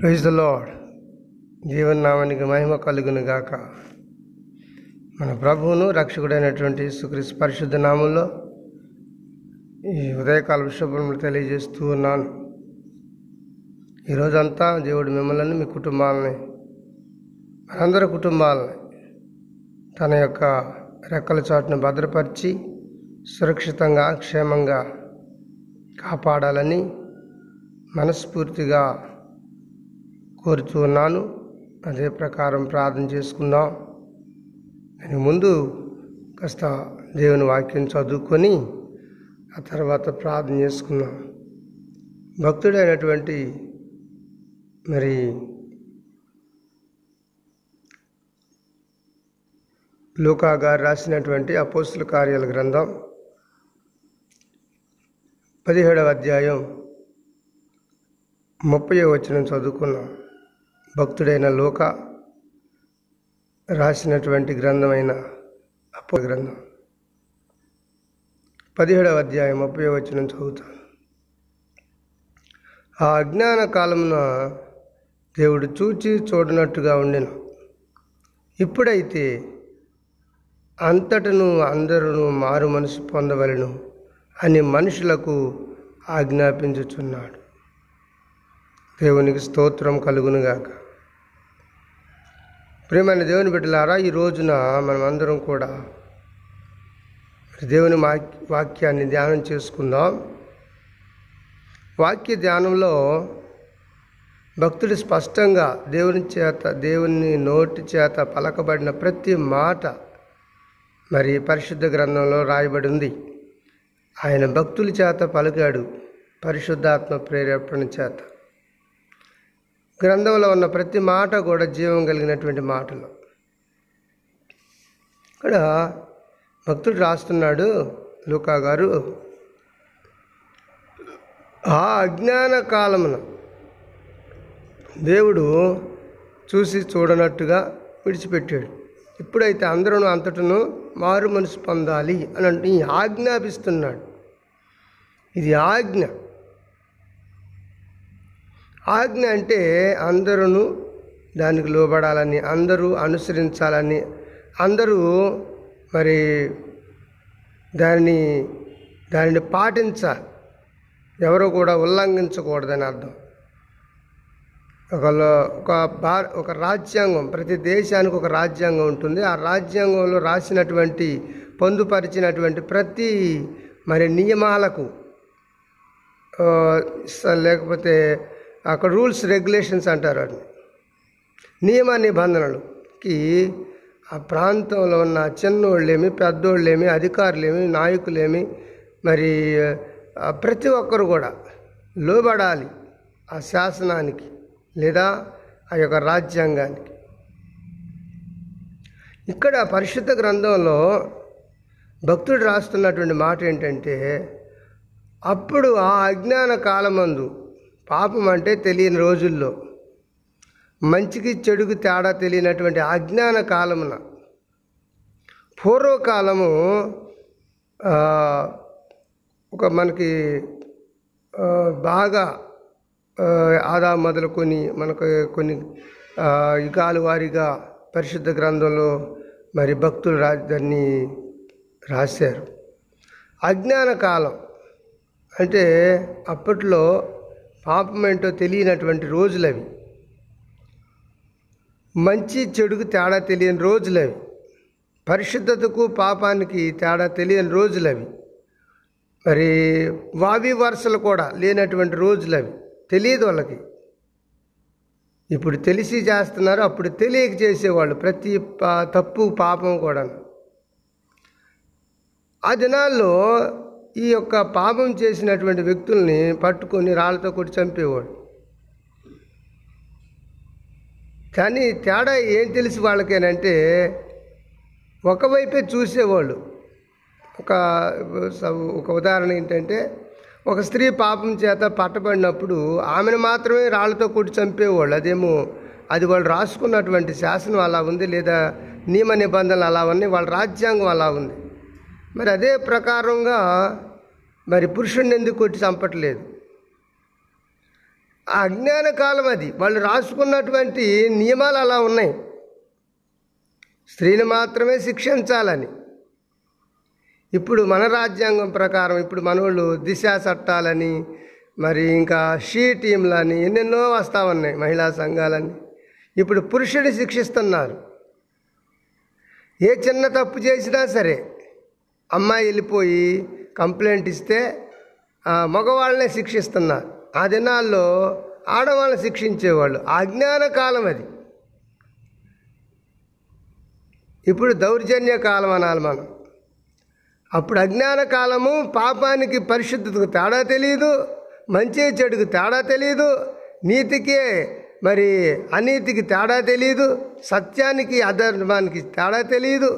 Praise the lord జీవన్నామానికి మహిమ కలుగును గాక. మన ప్రభువును రక్షకుడైనటువంటి సుక్రీస్ పరిశుద్ధ నామంలో ఈ ఉదయకాల శుభ్రములు తెలియజేస్తూ ఉన్నాను. ఈరోజంతా దేవుడు మిమ్మల్ని మీ కుటుంబాలని మనందరి కుటుంబాలని తన యొక్క రెక్కల చాటును భద్రపరిచి సురక్షితంగా క్షేమంగా కాపాడాలని మనస్ఫూర్తిగా కోరుతూ ఉన్నాను. అదే ప్రకారం ప్రార్థన చేసుకుందాం. నేను ముందు కాస్త దేవుని వాక్యం చదువుకొని ఆ తర్వాత ప్రార్థన చేసుకున్నాం భక్తుడైనటువంటి మరి లూకా గారు రాసినటువంటి అపోస్తుల కార్యాల గ్రంథం పదిహేడవ అధ్యాయం ముప్పై వచనం చదువుకున్నాం. భక్తుడైన లోక రాసినటువంటి గ్రంథమైన అపో గ్రంథం. పదిహేడవ అధ్యాయం ముప్పై వచ్చిన చదువుతాను. ఆ అజ్ఞాన కాలమున దేవుడు చూచి చూడనట్టుగా ఉండెను. ఇప్పుడైతే అంతటను అందరూ మారు మనసు పొందవలను అని మనుషులకు ఆజ్ఞాపించుచున్నాడు. దేవునికి స్తోత్రం కలుగునుగాక. ప్రేమైన దేవుని బిడ్డలారా ఈ రోజున మనం అందరం కూడా దేవుని వాక్యాన్ని ధ్యానం చేసుకుందాం. వాక్య ధ్యానంలో భక్తుడు స్పష్టంగా దేవుని చేత దేవుని నోటి చేత పలకబడిన ప్రతి మాట మరి పరిశుద్ధ గ్రంథంలో రాయబడి ఉంది. ఆయన భక్తుల చేత పలికాడు పరిశుద్ధాత్మ ప్రేరేపణ చేత. గ్రంథంలో ఉన్న ప్రతి మాట కూడా జీవం కలిగినటువంటి మాటలు. ఇక్కడ భక్తుడు రాస్తున్నాడు లూకా గారు ఆ అజ్ఞాన కాలమున దేవుడు చూసి చూడనట్టుగా విడిచిపెట్టాడు. ఇప్పుడైతే అందరూ అంతటను మారు మనసు పొందాలి అని అంటే ఆజ్ఞాపిస్తున్నాడు. ఇది ఆజ్ఞ. ఆజ్ఞ అంటే అందరూ దానికి లోబడాలని అందరూ అనుసరించాలని అందరూ మరి దాన్ని దానిని పాటించాలి. ఎవరు కూడా ఉల్లంఘించకూడదని అర్థం. ఒక ఒక భా ఒక రాజ్యాంగం ప్రతి దేశానికి ఒక రాజ్యాంగం ఉంటుంది. ఆ రాజ్యాంగంలో రాసినటువంటి పొందుపరిచినటువంటి ప్రతి మరి నియమాలకు లేకపోతే అక్కడ రూల్స్ రెగ్యులేషన్స్ అంటారు వాటిని. నియమ నిబంధనలుకి ఆ ప్రాంతంలో ఉన్న చిన్నోళ్ళేమి పెద్దోళ్ళేమి అధికారులేమి నాయకులేమి మరి ప్రతి ఒక్కరు కూడా లోబడాలి ఆ శాసనానికి లేదా ఆ యొక్క రాజ్యాంగానికి. ఇక్కడ పరిశుద్ధ గ్రంథంలో భక్తుడు రాస్తున్నటువంటి మాట ఏంటంటే అప్పుడు ఆ అజ్ఞాన కాలమందు పాపం అంటే తెలియని రోజుల్లో మంచికి చెడుకు తేడా తెలియనటువంటి అజ్ఞాన కాలమున పూర్వకాలము ఒక మనకి బాగా ఆదా మొదలుకొని మనకు కొన్ని యుగాల వారీగా పరిశుద్ధ గ్రంథంలో మరి భక్తులు రా దాన్ని రాశారు. అజ్ఞాన కాలం అంటే అప్పట్లో పాపం ఏంటో తెలియనటువంటి రోజులు అవి మంచి చెడుకు తేడా తెలియని రోజులు అవి పరిశుద్ధతకు పాపానికి తేడా తెలియని రోజులు అవి మరి వావి వరుసలు కూడా లేనటువంటి రోజులు అవి తెలియదు వాళ్ళకి. ఇప్పుడు తెలిసి చేస్తున్నారు అప్పుడు తెలియక చేసేవాళ్ళు ప్రతి తప్పు పాపం కూడా ఆ దినాల్లో ఈ యొక్క పాపం చేసినటువంటి వ్యక్తుల్ని పట్టుకొని రాళ్ళతో కొట్టి చంపేవాడు. కానీ తేడా ఏం తెలిసి వాళ్ళకేనంటే ఒకవైపే చూసేవాళ్ళు. ఒక ఒక ఉదాహరణ ఏంటంటే ఒక స్త్రీ పాపం చేత పట్టబడినప్పుడు ఆమెను మాత్రమే రాళ్ళతో కొట్టి చంపేవాళ్ళు. అదేమో అది వాళ్ళు రాసుకున్నటువంటి శాసనం అలా ఉంది లేదా నియమ నిబంధనలు అలా ఉన్నాయి వాళ్ళ రాజ్యాంగం అలా ఉంది. మరి అదే ప్రకారంగా మరి పురుషుణ్ణి ఎందుకు కొట్టి చంపట్లేదు? ఆ అజ్ఞాన కాలం అది. వాళ్ళు రాసుకున్నటువంటి నియమాలు అలా ఉన్నాయి. స్త్రీని మాత్రమే శిక్షించాలని. ఇప్పుడు మన రాజ్యాంగం ప్రకారం ఇప్పుడు మనోళ్ళు దిశా చట్టాలని మరి ఇంకా షీ టీంలని ఎన్నెన్నో వస్తూ ఉన్నాయి మహిళా సంఘాలని ఇప్పుడు పురుషుడిని శిక్షిస్తున్నారు. ఏ చిన్న తప్పు చేసినా సరే అమ్మాయి వెళ్ళిపోయి కంప్లైంట్ ఇస్తే మగవాళ్ళనే శిక్షిస్తున్నారు ఆ దినాల్లో ఆడవాళ్ళని శిక్షించేవాళ్ళు. ఆ అజ్ఞాన కాలం అది. ఇప్పుడు దౌర్జన్య కాలం అనాలి మనం. అప్పుడు అజ్ఞాన కాలము పాపానికి పరిశుద్ధతకు తేడా తెలియదు మంచి చెడుకు తేడా తెలియదు నీతికే మరి అనీతికి తేడా తెలియదు సత్యానికి అధర్మానికి తేడా తెలియదు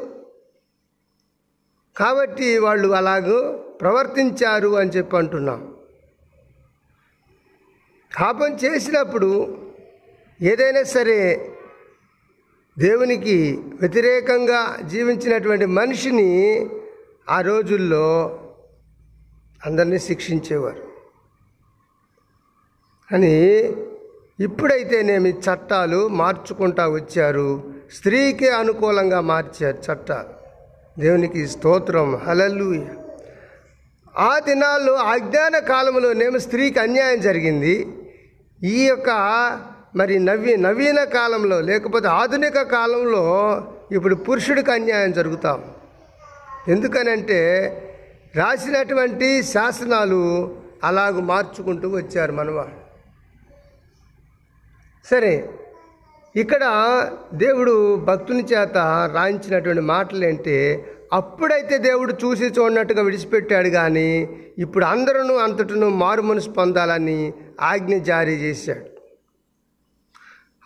కాబట్టి వాళ్ళు అలాగూ ప్రవర్తించారు అని చెప్పి అంటున్నాం. పాపం చేసినప్పుడు ఏదైనా సరే దేవునికి వ్యతిరేకంగా జీవించినటువంటి మనిషిని ఆ రోజుల్లో అందరినీ శిక్షించేవారు. అని ఇప్పుడైతేనేమి చట్టాలు మార్చుకుంటా వచ్చారు. స్త్రీకి అనుకూలంగా మార్చారు చట్టాలు. దేవునికి స్తోత్రం. హలలుయ ఆ దినాల్లో అజ్ఞాన కాలంలోనేమో స్త్రీకి అన్యాయం జరిగింది. ఈ యొక్క మరి నవీ నవీన కాలంలో లేకపోతే ఆధునిక కాలంలో ఇప్పుడు పురుషుడికి అన్యాయం జరుగుతాం. ఎందుకనంటే రాసినటువంటి శాసనాలు అలాగ మార్చుకుంటూ వచ్చారు మనవాళ్ళు. సరే ఇక్కడ దేవుడు భక్తుని చేత రాయించినటువంటి మాటలు ఏంటి అప్పుడైతే దేవుడు చూసి చూడనట్టుగా విడిచిపెట్టాడు కానీ ఇప్పుడు అందరూ అంతటను మారు మనసు పొందాలని ఆజ్ఞ జారీ చేశాడు.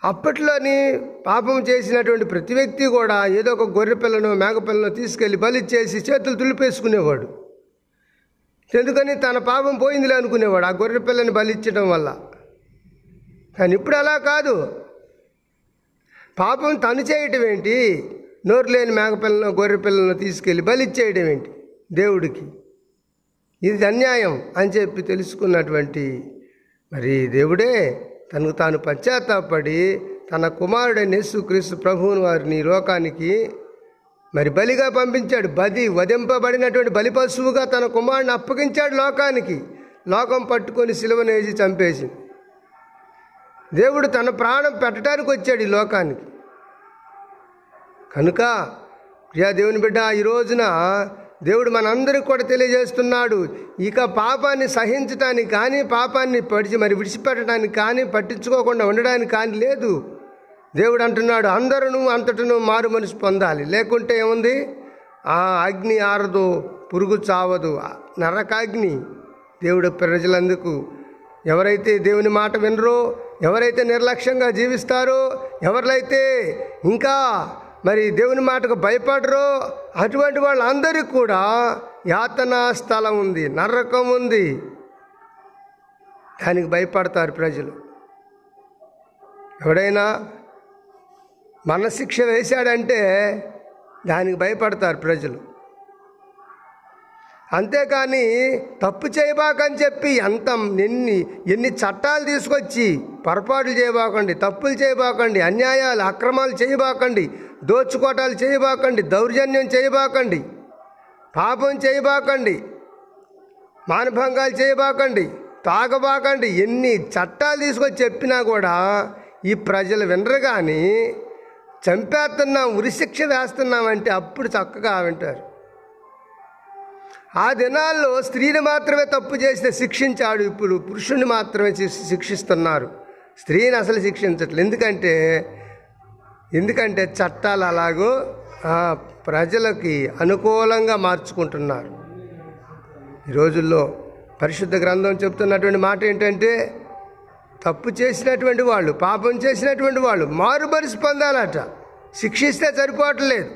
అప్పట్లోని పాపం చేసినటువంటి ప్రతి వ్యక్తి కూడా ఏదో ఒక గొర్రె పిల్లను మేక పిల్లను తీసుకెళ్ళి బలిచ్చేసి చేతులు తులిపేసుకునేవాడు ఎందుకని తన పాపం పోయిందిలే అనుకునేవాడు ఆ గొర్రె పిల్లని బలిచ్చడం వల్ల. కానీ ఇప్పుడు అలా కాదు. పాపం తను చేయటం ఏంటి? నోరు లేని మేకపిల్లను గొర్రె పిల్లలను తీసుకెళ్ళి బలిచ్చేయడం ఏంటి? దేవుడికి. ఇది అన్యాయం అని చెప్పి తెలుసుకున్నటువంటి మరి దేవుడే తనకు తాను పశ్చాత్తాపడి తన కుమారుడైన యేసుక్రీస్తు ప్రభువుని వారిని లోకానికి మరి బలిగా పంపించాడు. బది వధింపబడినటువంటి బలి పశువుగా తన కుమారుని అప్పగించాడు లోకానికి. లోకం పట్టుకొని సిలువనేసి చంపేసి దేవుడు తన ప్రాణం పెట్టడానికి వచ్చాడు ఈ లోకానికి. కనుక ప్రియా దేవుని బిడ్డ ఈ రోజున దేవుడు మనందరికి కూడా తెలియజేస్తున్నాడు ఇక పాపాన్ని సహించటానికి కానీ పాపాన్ని పడిచి మరి విడిచిపెట్టడానికి కానీ పట్టించుకోకుండా ఉండడానికి కానీ లేదు. దేవుడు అంటున్నాడు అందరూ అంతటను మారు మనిషి పొందాలి. లేకుంటే ఏముంది? ఆ అగ్ని ఆరదు పురుగు చావదు. నరకాగ్ని దేవుడు ప్రజలందుకు ఎవరైతే దేవుని మాట వినరో ఎవరైతే నిర్లక్ష్యంగా జీవిస్తారో ఎవరిలైతే ఇంకా మరి దేవుని మాటకు భయపడరో అటువంటి వాళ్ళందరికీ కూడా యాతనా స్థలం ఉంది నరకం ఉంది. దానికి భయపడతారు ప్రజలు. ఎవడైనా మనశిక్ష వేశాడంటే దానికి భయపడతారు ప్రజలు. అంతేకాని తప్పు చేయబాకని చెప్పి ఎంత ఎన్ని ఎన్ని చట్టాలు తీసుకొచ్చి పొరపాట్లు చేయబాకండి తప్పులు చేయబాకండి అన్యాయాలు అక్రమాలు చేయబాకండి దోచుకోటాలు చేయబాకండి దౌర్జన్యం చేయబాకండి పాపం చేయబాకండి మానభంగాలు చేయబాకండి తాగబాకండి ఎన్ని చట్టాలు తీసుకొచ్చి చెప్పినా కూడా ఈ ప్రజలు వినరు కానీ చంపేస్తున్నాం ఉరిశిక్ష వేస్తున్నామంటే అప్పుడు చక్కగా వింటారు. ఆ దినాల్లో స్త్రీని మాత్రమే తప్పు చేస్తే శిక్షించాడు ఇప్పుడు. పురుషుని మాత్రమే శిక్షిస్తున్నారు. స్త్రీని అసలు శిక్షించట్లేదు ఎందుకంటే ఎందుకంటే చట్టాలు అలాగో ప్రజలకి అనుకూలంగా మార్చుకుంటున్నారు. ఈ రోజుల్లో పరిశుద్ధ గ్రంథం చెప్తున్నటువంటి మాట ఏంటంటే తప్పు చేసినటువంటి వాళ్ళు పాపం చేసినటువంటి వాళ్ళు మారుమరిసి పొందాలట శిక్షిస్తే సరిపోవట్లేదు.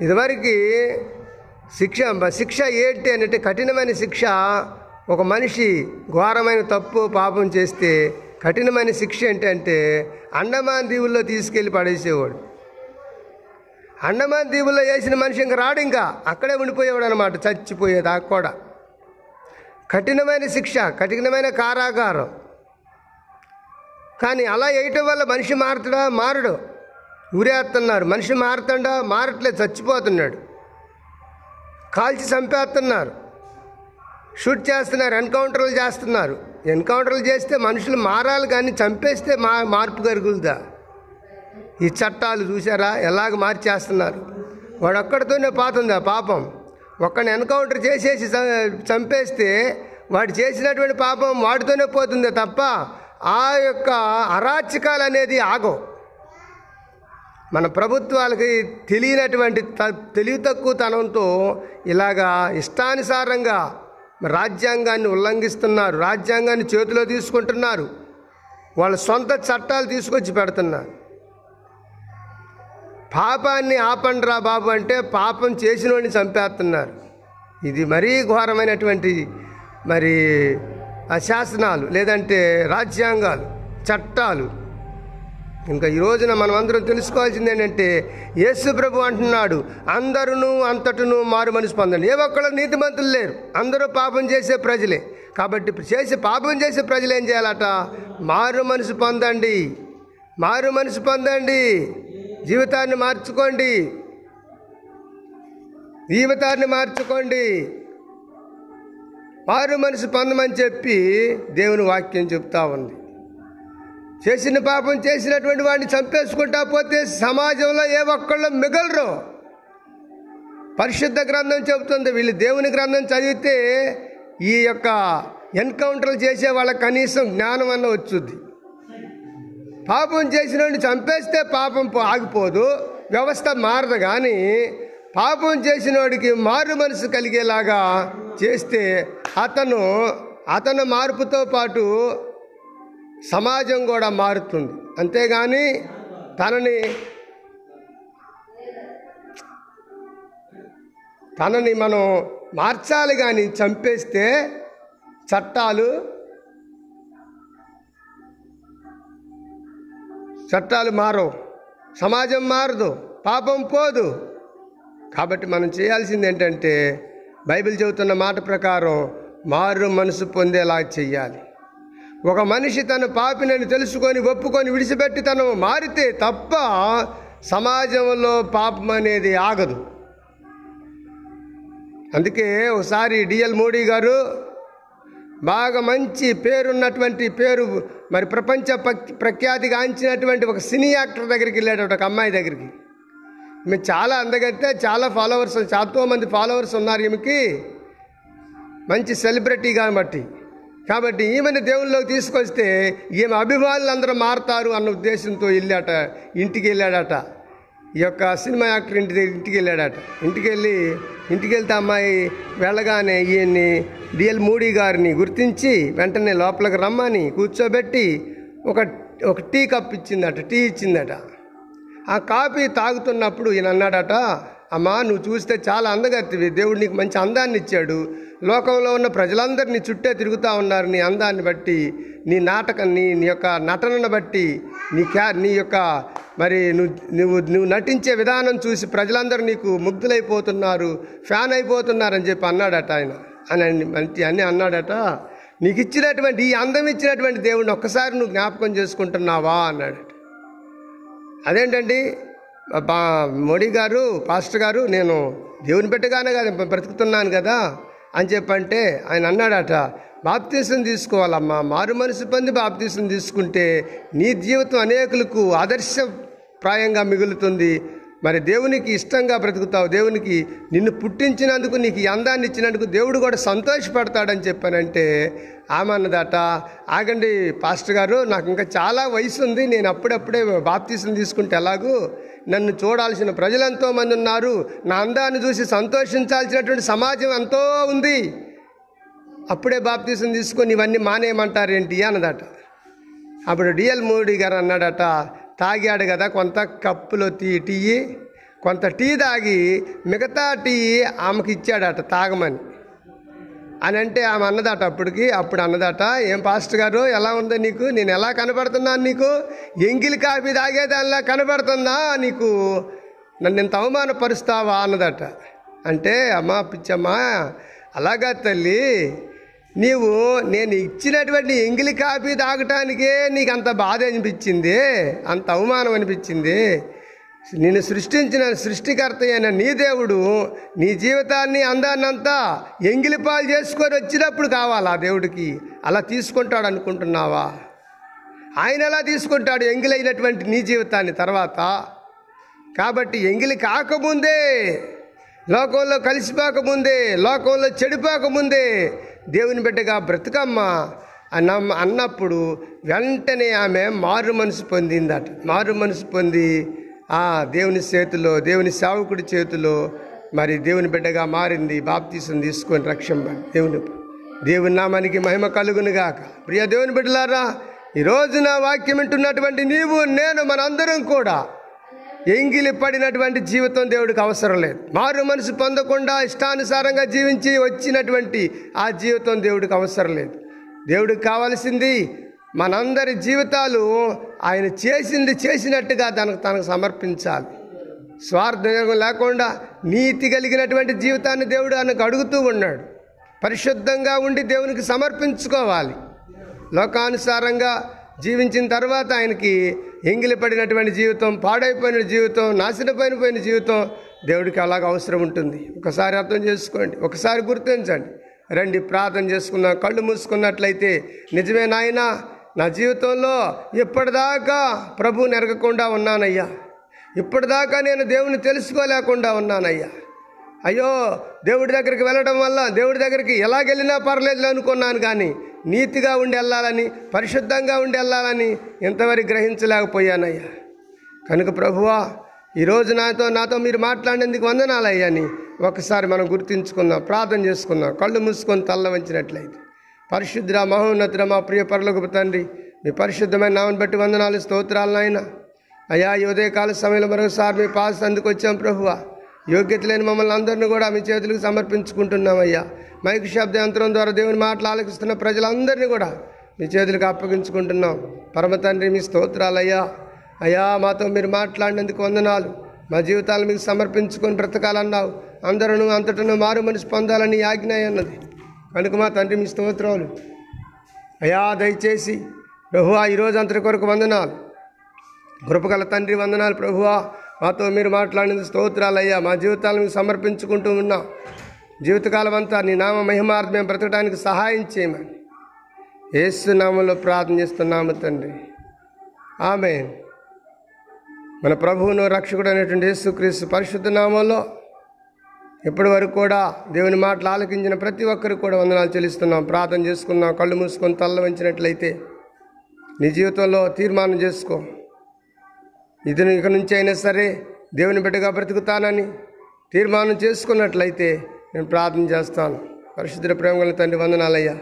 ఇదివరకు శిక్ష శిక్ష ఏంటి అంటే కఠినమైన శిక్ష ఒక మనిషి ఘోరమైన తప్పు పాపం చేస్తే కఠినమైన శిక్ష ఏంటంటే అండమాన్ దీవుల్లో తీసుకెళ్ళి పడేసేవాడు. అండమాన్ దీవుల్లో వేసిన మనిషి ఇంకా రాడు ఇంకా. అక్కడే ఉండిపోయేవాడు అనమాట చచ్చిపోయేదాకా కూడా. కఠినమైన శిక్ష కఠినమైన కారాగారం. కానీ అలా వేయటం వల్ల మనిషి మారుతాడా? మారడు. ఊరేస్తున్నారు మనిషి మారుతాడా? మారట్లే చచ్చిపోతున్నాడు. కాల్చి చంపేస్తున్నారు. షూట్ చేస్తున్నారు ఎన్కౌంటర్లు చేస్తున్నారు. ఎన్కౌంటర్లు చేస్తే మనుషులు మారాలి కానీ చంపేస్తే మా మార్పు కలుగుతుందా ఈ చట్టాలు చూసారా ఎలాగ మార్చేస్తున్నారు? వాడు ఒక్కడితోనే పోతుంది ఆ పాపం? ఒక్కడిని ఎన్కౌంటర్ చేసేసి చంపేస్తే వాడు చేసినటువంటి పాపం వాడితోనే పోతుంది తప్ప ఆ యొక్క అరాచకాలు అనేది ఆగవు. మన ప్రభుత్వాలకి తెలియనటువంటి త తెలివి తక్కువతనంతో ఇలాగా ఇష్టానుసారంగా రాజ్యాంగాన్ని ఉల్లంఘిస్తున్నారు రాజ్యాంగాన్ని చేతిలో తీసుకుంటున్నారు. వాళ్ళ సొంత చట్టాలు తీసుకొచ్చి పెడుతున్నారు. పాపాన్ని ఆపండ్రా బాబు అంటే పాపం చేసిన వాడిని చంపేస్తున్నారు. ఇది మరీ ఘోరమైనటువంటి మరి శాసనాలు లేదంటే రాజ్యాంగాలు చట్టాలు ఇంకా ఈ రోజున మనం అందరం తెలుసుకోవాల్సింది ఏంటంటే యేసు ప్రభు అంటున్నాడు అందరూ అంతటును మారు మనసు పొందండి. ఏ ఒక్కళ్ళు నీతిమంతులు లేరు. అందరూ పాపం చేసే ప్రజలే. కాబట్టి చేసి పాపం చేసే ప్రజలు ఏం చేయాలట? మారు మనసు పొందండి. మారు మనసు పొందండి. జీవితాన్ని మార్చుకోండి. జీవితాన్ని మార్చుకోండి. మారు మనసు పొందమని చెప్పి దేవుని వాక్యం చెప్తా ఉంది. చేసిన పాపం చేసినటువంటి వాడిని చంపేసుకుంటా పోతే సమాజంలో ఏ ఒక్కళ్ళు మిగలరు. పరిశుద్ధ గ్రంథం చెబుతుంది. వీళ్ళు దేవుని గ్రంథం చదివితే ఈ యొక్క ఎన్కౌంటర్లు చేసే వాళ్ళకి కనీసం జ్ఞానం అన్న వచ్చుద్ది. పాపం చేసిన వాడిని చంపేస్తే పాపం ఆగిపోదు. వ్యవస్థ మారదు కానీ పాపం చేసిన వాడికి మారు మనసు కలిగేలాగా చేస్తే అతను అతను మార్పుతో పాటు సమాజం కూడా మారుతుంది. అంతేగాని తనని తనని మనం మార్చాలి కానీ చంపేస్తే చట్టాలు చట్టాలు మారవు. సమాజం మారదు పాపం పోదు. కాబట్టి మనం చేయాల్సింది ఏంటంటే బైబిల్ చెబుతున్న మాట ప్రకారం మారు మనసు పొందేలా చెయ్యాలి. ఒక మనిషి తన పాపినని తెలుసుకొని ఒప్పుకొని విడిచిపెట్టి తను మారితే తప్ప సమాజంలో పాపం అనేది ఆగదు. అందుకే ఒకసారి డిఎల్ మోడీ గారు బాగా మంచి పేరున్నటువంటి పేరు మరి ప్రపంచ పక్- ప్రఖ్యాతిగాంచినటువంటి ఒక సినీ యాక్టర్ దగ్గరికి వెళ్ళాడు ఒక అమ్మాయి దగ్గరికి. ఈమె చాలా అందగడితే చాలా ఫాలోవర్స్ చాలా మంది ఫాలోవర్స్ ఉన్నారు ఈమెకి. మంచి సెలబ్రిటీ కాబట్టి కాబట్టి ఈమెను దేవుళ్ళలోకి తీసుకొస్తే ఈమె అభిమానులు అందరూ మారుతారు అన్న ఉద్దేశంతో వెళ్ళాట ఇంటికి వెళ్ళాడట. ఈ యొక్క సినిమా యాక్టర్ ఇంటి దగ్గర ఇంటికి వెళ్ళాడట. ఇంటికి వెళ్ళి ఇంటికి వెళ్తే అమ్మాయి వెళ్ళగానే ఈయన్ని డిఎల్ మూడీ గారిని గుర్తించి వెంటనే లోపలికి రమ్మని కూర్చోబెట్టి ఒక ఒక టీ కప్ ఇచ్చిందట టీ ఇచ్చిందట. ఆ కాఫీ తాగుతున్నప్పుడు ఈయన అన్నాడట అమ్మా నువ్వు చూస్తే చాలా అందగత్తివి. దేవుడు నీకు మంచి అందాన్ని ఇచ్చాడు. లోకంలో ఉన్న ప్రజలందరూ నీ చుట్టే తిరుగుతూ ఉన్నారు నీ అందాన్ని బట్టి నీ నాటకం నీ నీ యొక్క నటనను బట్టి నీ క్యా నీ యొక్క మరి నువ్వు నువ్వు నువ్వు నటించే విధానం చూసి ప్రజలందరూ నీకు ముగ్ధులైపోతున్నారు ఫ్యాన్ అయిపోతున్నారని చెప్పి అన్నాడట ఆయన. అని మంచి అన్నీ అన్నాడట. నీకు ఇచ్చినటువంటి ఈ అందం ఇచ్చినటువంటి దేవుడిని ఒక్కసారి నువ్వు జ్ఞాపకం చేసుకుంటున్నావా? అన్నాడట. అదేంటండి? మోడీ గారు పాస్టర్ గారు నేను దేవుని పెట్టగానే కదా బ్రతుకుతున్నాను కదా అని చెప్పంటే ఆయన అన్నాడట బాప్తీసం తీసుకోవాలమ్మా మారు మనసు పొంది బాప్తీసం తీసుకుంటే నీ జీవితం అనేకులకు ఆదర్శప్రాయంగా మిగులుతుంది. మరి దేవునికి ఇష్టంగా బ్రతుకుతావు దేవునికి నిన్ను పుట్టించినందుకు నీకు అందాన్ని ఇచ్చినందుకు దేవుడు కూడా సంతోషపడతాడని చెప్పానంటే ఆమె అన్నదట ఆగండి పాస్టర్ గారు నాకు ఇంకా చాలా వయసు ఉంది నేను అప్పుడప్పుడే బాప్తీసం తీసుకుంటే ఎలాగూ నన్ను చూడాల్సిన ప్రజలు ఎంతోమంది ఉన్నారు. నా అందాన్ని చూసి సంతోషించాల్సినటువంటి సమాజం ఎంతో ఉంది. అప్పుడే బాప్తీసం తీసుకొని ఇవన్నీ మానేయమంటారేంటి అన్నదట. అప్పుడు డిఎల్ మోడీ గారు అన్నాడట తాగాడు కదా కొంత కప్పులో టీ టీ కొంత టీ తాగి మిగతా టీ ఆమెకి ఇచ్చాడట తాగమని. అని అంటే ఆమె అన్నదట అప్పటికి అప్పుడు అన్నదట ఏం పాస్టర్ గారు ఎలా ఉందో నీకు? నేను ఎలా కనబడుతున్నాను నీకు? ఎంగిలి కాఫీ తాగేదానిలా కనబడుతుందా నీకు? నన్ను ఇంత అవమానపరుస్తావా? అన్నదట. అంటే అమ్మా పిచ్చమ్మా అలాగా తల్లి నీవు నేను ఇచ్చినటువంటి ఎంగిలి కాఫీ తాగటానికే నీకు అంత బాధ అనిపించింది అంత అవమానం అనిపించింది. నిన్ను సృష్టించిన సృష్టికర్త అయిన నీ దేవుడు నీ జీవితాన్ని అందాన్నంతా ఎంగిలి పాలు చేసుకొని వచ్చినప్పుడు కావాలా దేవుడికి? అలా తీసుకుంటాడు అనుకుంటున్నావా? ఆయన ఎలా తీసుకుంటాడు? ఎంగిలైనటువంటి నీ జీవితాన్ని తర్వాత. కాబట్టి ఎంగిలి కాకముందే లోకంలో కలిసిపోకముందే లోకంలో చెడిపోకముందే దేవుని బిడ్డగా బ్రతుకమ్మా అన్న అన్నప్పుడు వెంటనే ఆమె మారు మనసు పొందిందట. మారు మనసు పొంది దేవుని చేతిలో దేవుని సేవకుడి చేతిలో మరి దేవుని బిడ్డగా మారింది బాప్తీసం తీసుకొని రక్షంబ దేవుని దేవుని నామానికి మహిమ కలుగునుగాక ప్రియ దేవుని బిడ్డలారా ఈ రోజున వాక్యం వింటున్నటువంటి నీవు నేను మనందరం కూడా ఎంగిలి పడినటువంటి జీవితం దేవుడికి అవసరం లేదు. మారు మనసు పొందకుండా ఇష్టానుసారంగా జీవించి వచ్చినటువంటి ఆ జీవితం దేవుడికి అవసరం లేదు. దేవుడికి కావాల్సింది మనందరి జీవితాలు ఆయన చేసింది చేసినట్టుగా తనకు తనకు సమర్పించాలి. స్వార్థం లేకుండా నీతి కలిగినటువంటి జీవితాన్ని దేవుడు ఆయనకు అడుగుతూ ఉన్నాడు. పరిశుద్ధంగా ఉండి దేవునికి సమర్పించుకోవాలి. లోకానుసారంగా జీవించిన తర్వాత ఆయనకి ఎంగిలి పడినటువంటి జీవితం పాడైపోయిన జీవితం నాశనపోయిన పోయిన జీవితం దేవుడికి అలాగ అవసరం ఉంటుంది. ఒకసారి అర్థం చేసుకోండి. ఒకసారి గుర్తించండి. రండి ప్రార్థన చేసుకున్నాం కళ్ళు మూసుకున్నట్లయితే నిజమే నాయనా నా జీవితంలో ఇప్పటిదాకా ప్రభువుని ఎరగకుండా ఉన్నానయ్యా. ఇప్పటిదాకా నేను దేవుని తెలుసుకోలేకుండా ఉన్నానయ్యా. అయ్యో దేవుడి దగ్గరికి వెళ్ళడం వల్ల దేవుడి దగ్గరికి ఎలాగెళ్ళినా పర్లేదు అనుకున్నాను కానీ నీతిగా ఉండి వెళ్ళాలని పరిశుద్ధంగా ఉండి వెళ్ళాలని ఇంతవరకు గ్రహించలేకపోయానయ్యా. కనుక ప్రభువా ఈరోజు నాతో నాతో మీరు మాట్లాడేందుకు వందనాలయ్యా అని ఒకసారి మనం గుర్తించుకుందాం ప్రార్థన చేసుకుందాం కళ్ళు మూసుకొని తల్ల వంచినట్లయితే. పరిశుద్ధ మహోన్నతుడ మా ప్రియ పరలోకపు తండ్రి మీ పరిశుద్ధమైన నామని బట్టి వందనాలు స్తోత్రాలు నాయన. అయ్యా ఈ ఉదయకాల సమయంలో మరొకసారి మీ పాస్ అందుకు వచ్చాం ప్రభువ. యోగ్యత లేని మమ్మల్ని అందరినీ కూడా మీ చేతులకు సమర్పించుకుంటున్నాం అయ్యా మైక్ శబ్ద యంత్రం ద్వారా దేవుని మాటలు ఆలకిస్తున్న ప్రజలందరినీ కూడా మీ చేతులకు అప్పగించుకుంటున్నాం. పరమ తండ్రి మీ స్తోత్రాలయ్యా. అయ్యా మాతో మీరు మాట్లాడినందుకు వందనాలు. మా జీవితాలు మీకు సమర్పించుకొని బ్రతకాలన్నావు. అందరూ అంతటను మారు మనిషి పొందాలని ఆజ్ఞ అన్నది. కనుక మా తండ్రి మీ స్తోత్రాలు. అయ్యా దయచేసి ప్రభువా ఈరోజు అంతటి కొరకు వందనాలు. కృపగల తండ్రి వందనాలు ప్రభువా. మాతో మీరు మాట్లాడిన స్తోత్రాలు అయ్యా మా జీవితాలను మీకు సమర్పించుకుంటూ ఉన్నాం. జీవితకాలం అంతా నీ నామ మహిమార్థం బ్రతకడానికి సహాయం చేయమని. ఏసునామంలో ప్రార్థన చేస్తున్నాము తండ్రి. ఆమె మన ప్రభువును రక్షకుడు అనేటువంటి యేసుక్రీస్తు పరిశుద్ధ నామంలో ఇప్పటి వరకు కూడా దేవుని మాటలు ఆలకించిన ప్రతి ఒక్కరికి కూడా వందనాలు చెల్లిస్తున్నాం. ప్రార్థన చేసుకున్నాం. కళ్ళు మూసుకొని తల్ల వంచినట్లయితే నీ జీవితంలో తీర్మానం చేసుకో. ఇది ఇక నుంచి అయినా సరే దేవుని బిడ్డగా బ్రతుకుతానని తీర్మానం చేసుకున్నట్లయితే నేను ప్రార్థన చేస్తాను. పరిశుద్ధ ప్రేమగల తండ్రి వందనాలయ్యా.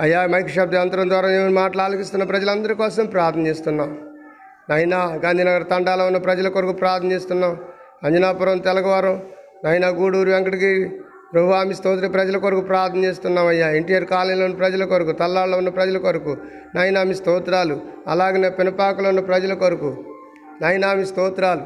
అయ్యా మైక్ శబ్ద అంతరం ద్వారా నేను మాటలు ఆలకిస్తున్న ప్రజలందరి కోసం ప్రార్థన చేస్తున్నాం. అయినా గాంధీనగర్ తండాలో ఉన్న ప్రజల కొరకు ప్రార్థన చేస్తున్నాం. అంజనాపురం తెలగవారం నైనా గూడూరు వెంకటగిరి ప్రభువామి స్తోత్ర ప్రజల కొరకు ప్రార్థన చేస్తున్నామయ్యా. ఎన్టీఆర్ కాలనీలో ఉన్న ప్రజల కొరకు తల్లాళ్ళలో ఉన్న ప్రజల కొరకు నైనామి మీ స్తోత్రాలు అలాగనే పెనపాకలో ఉన్న ప్రజల కొరకు నాయనా మీ స్తోత్రాలు.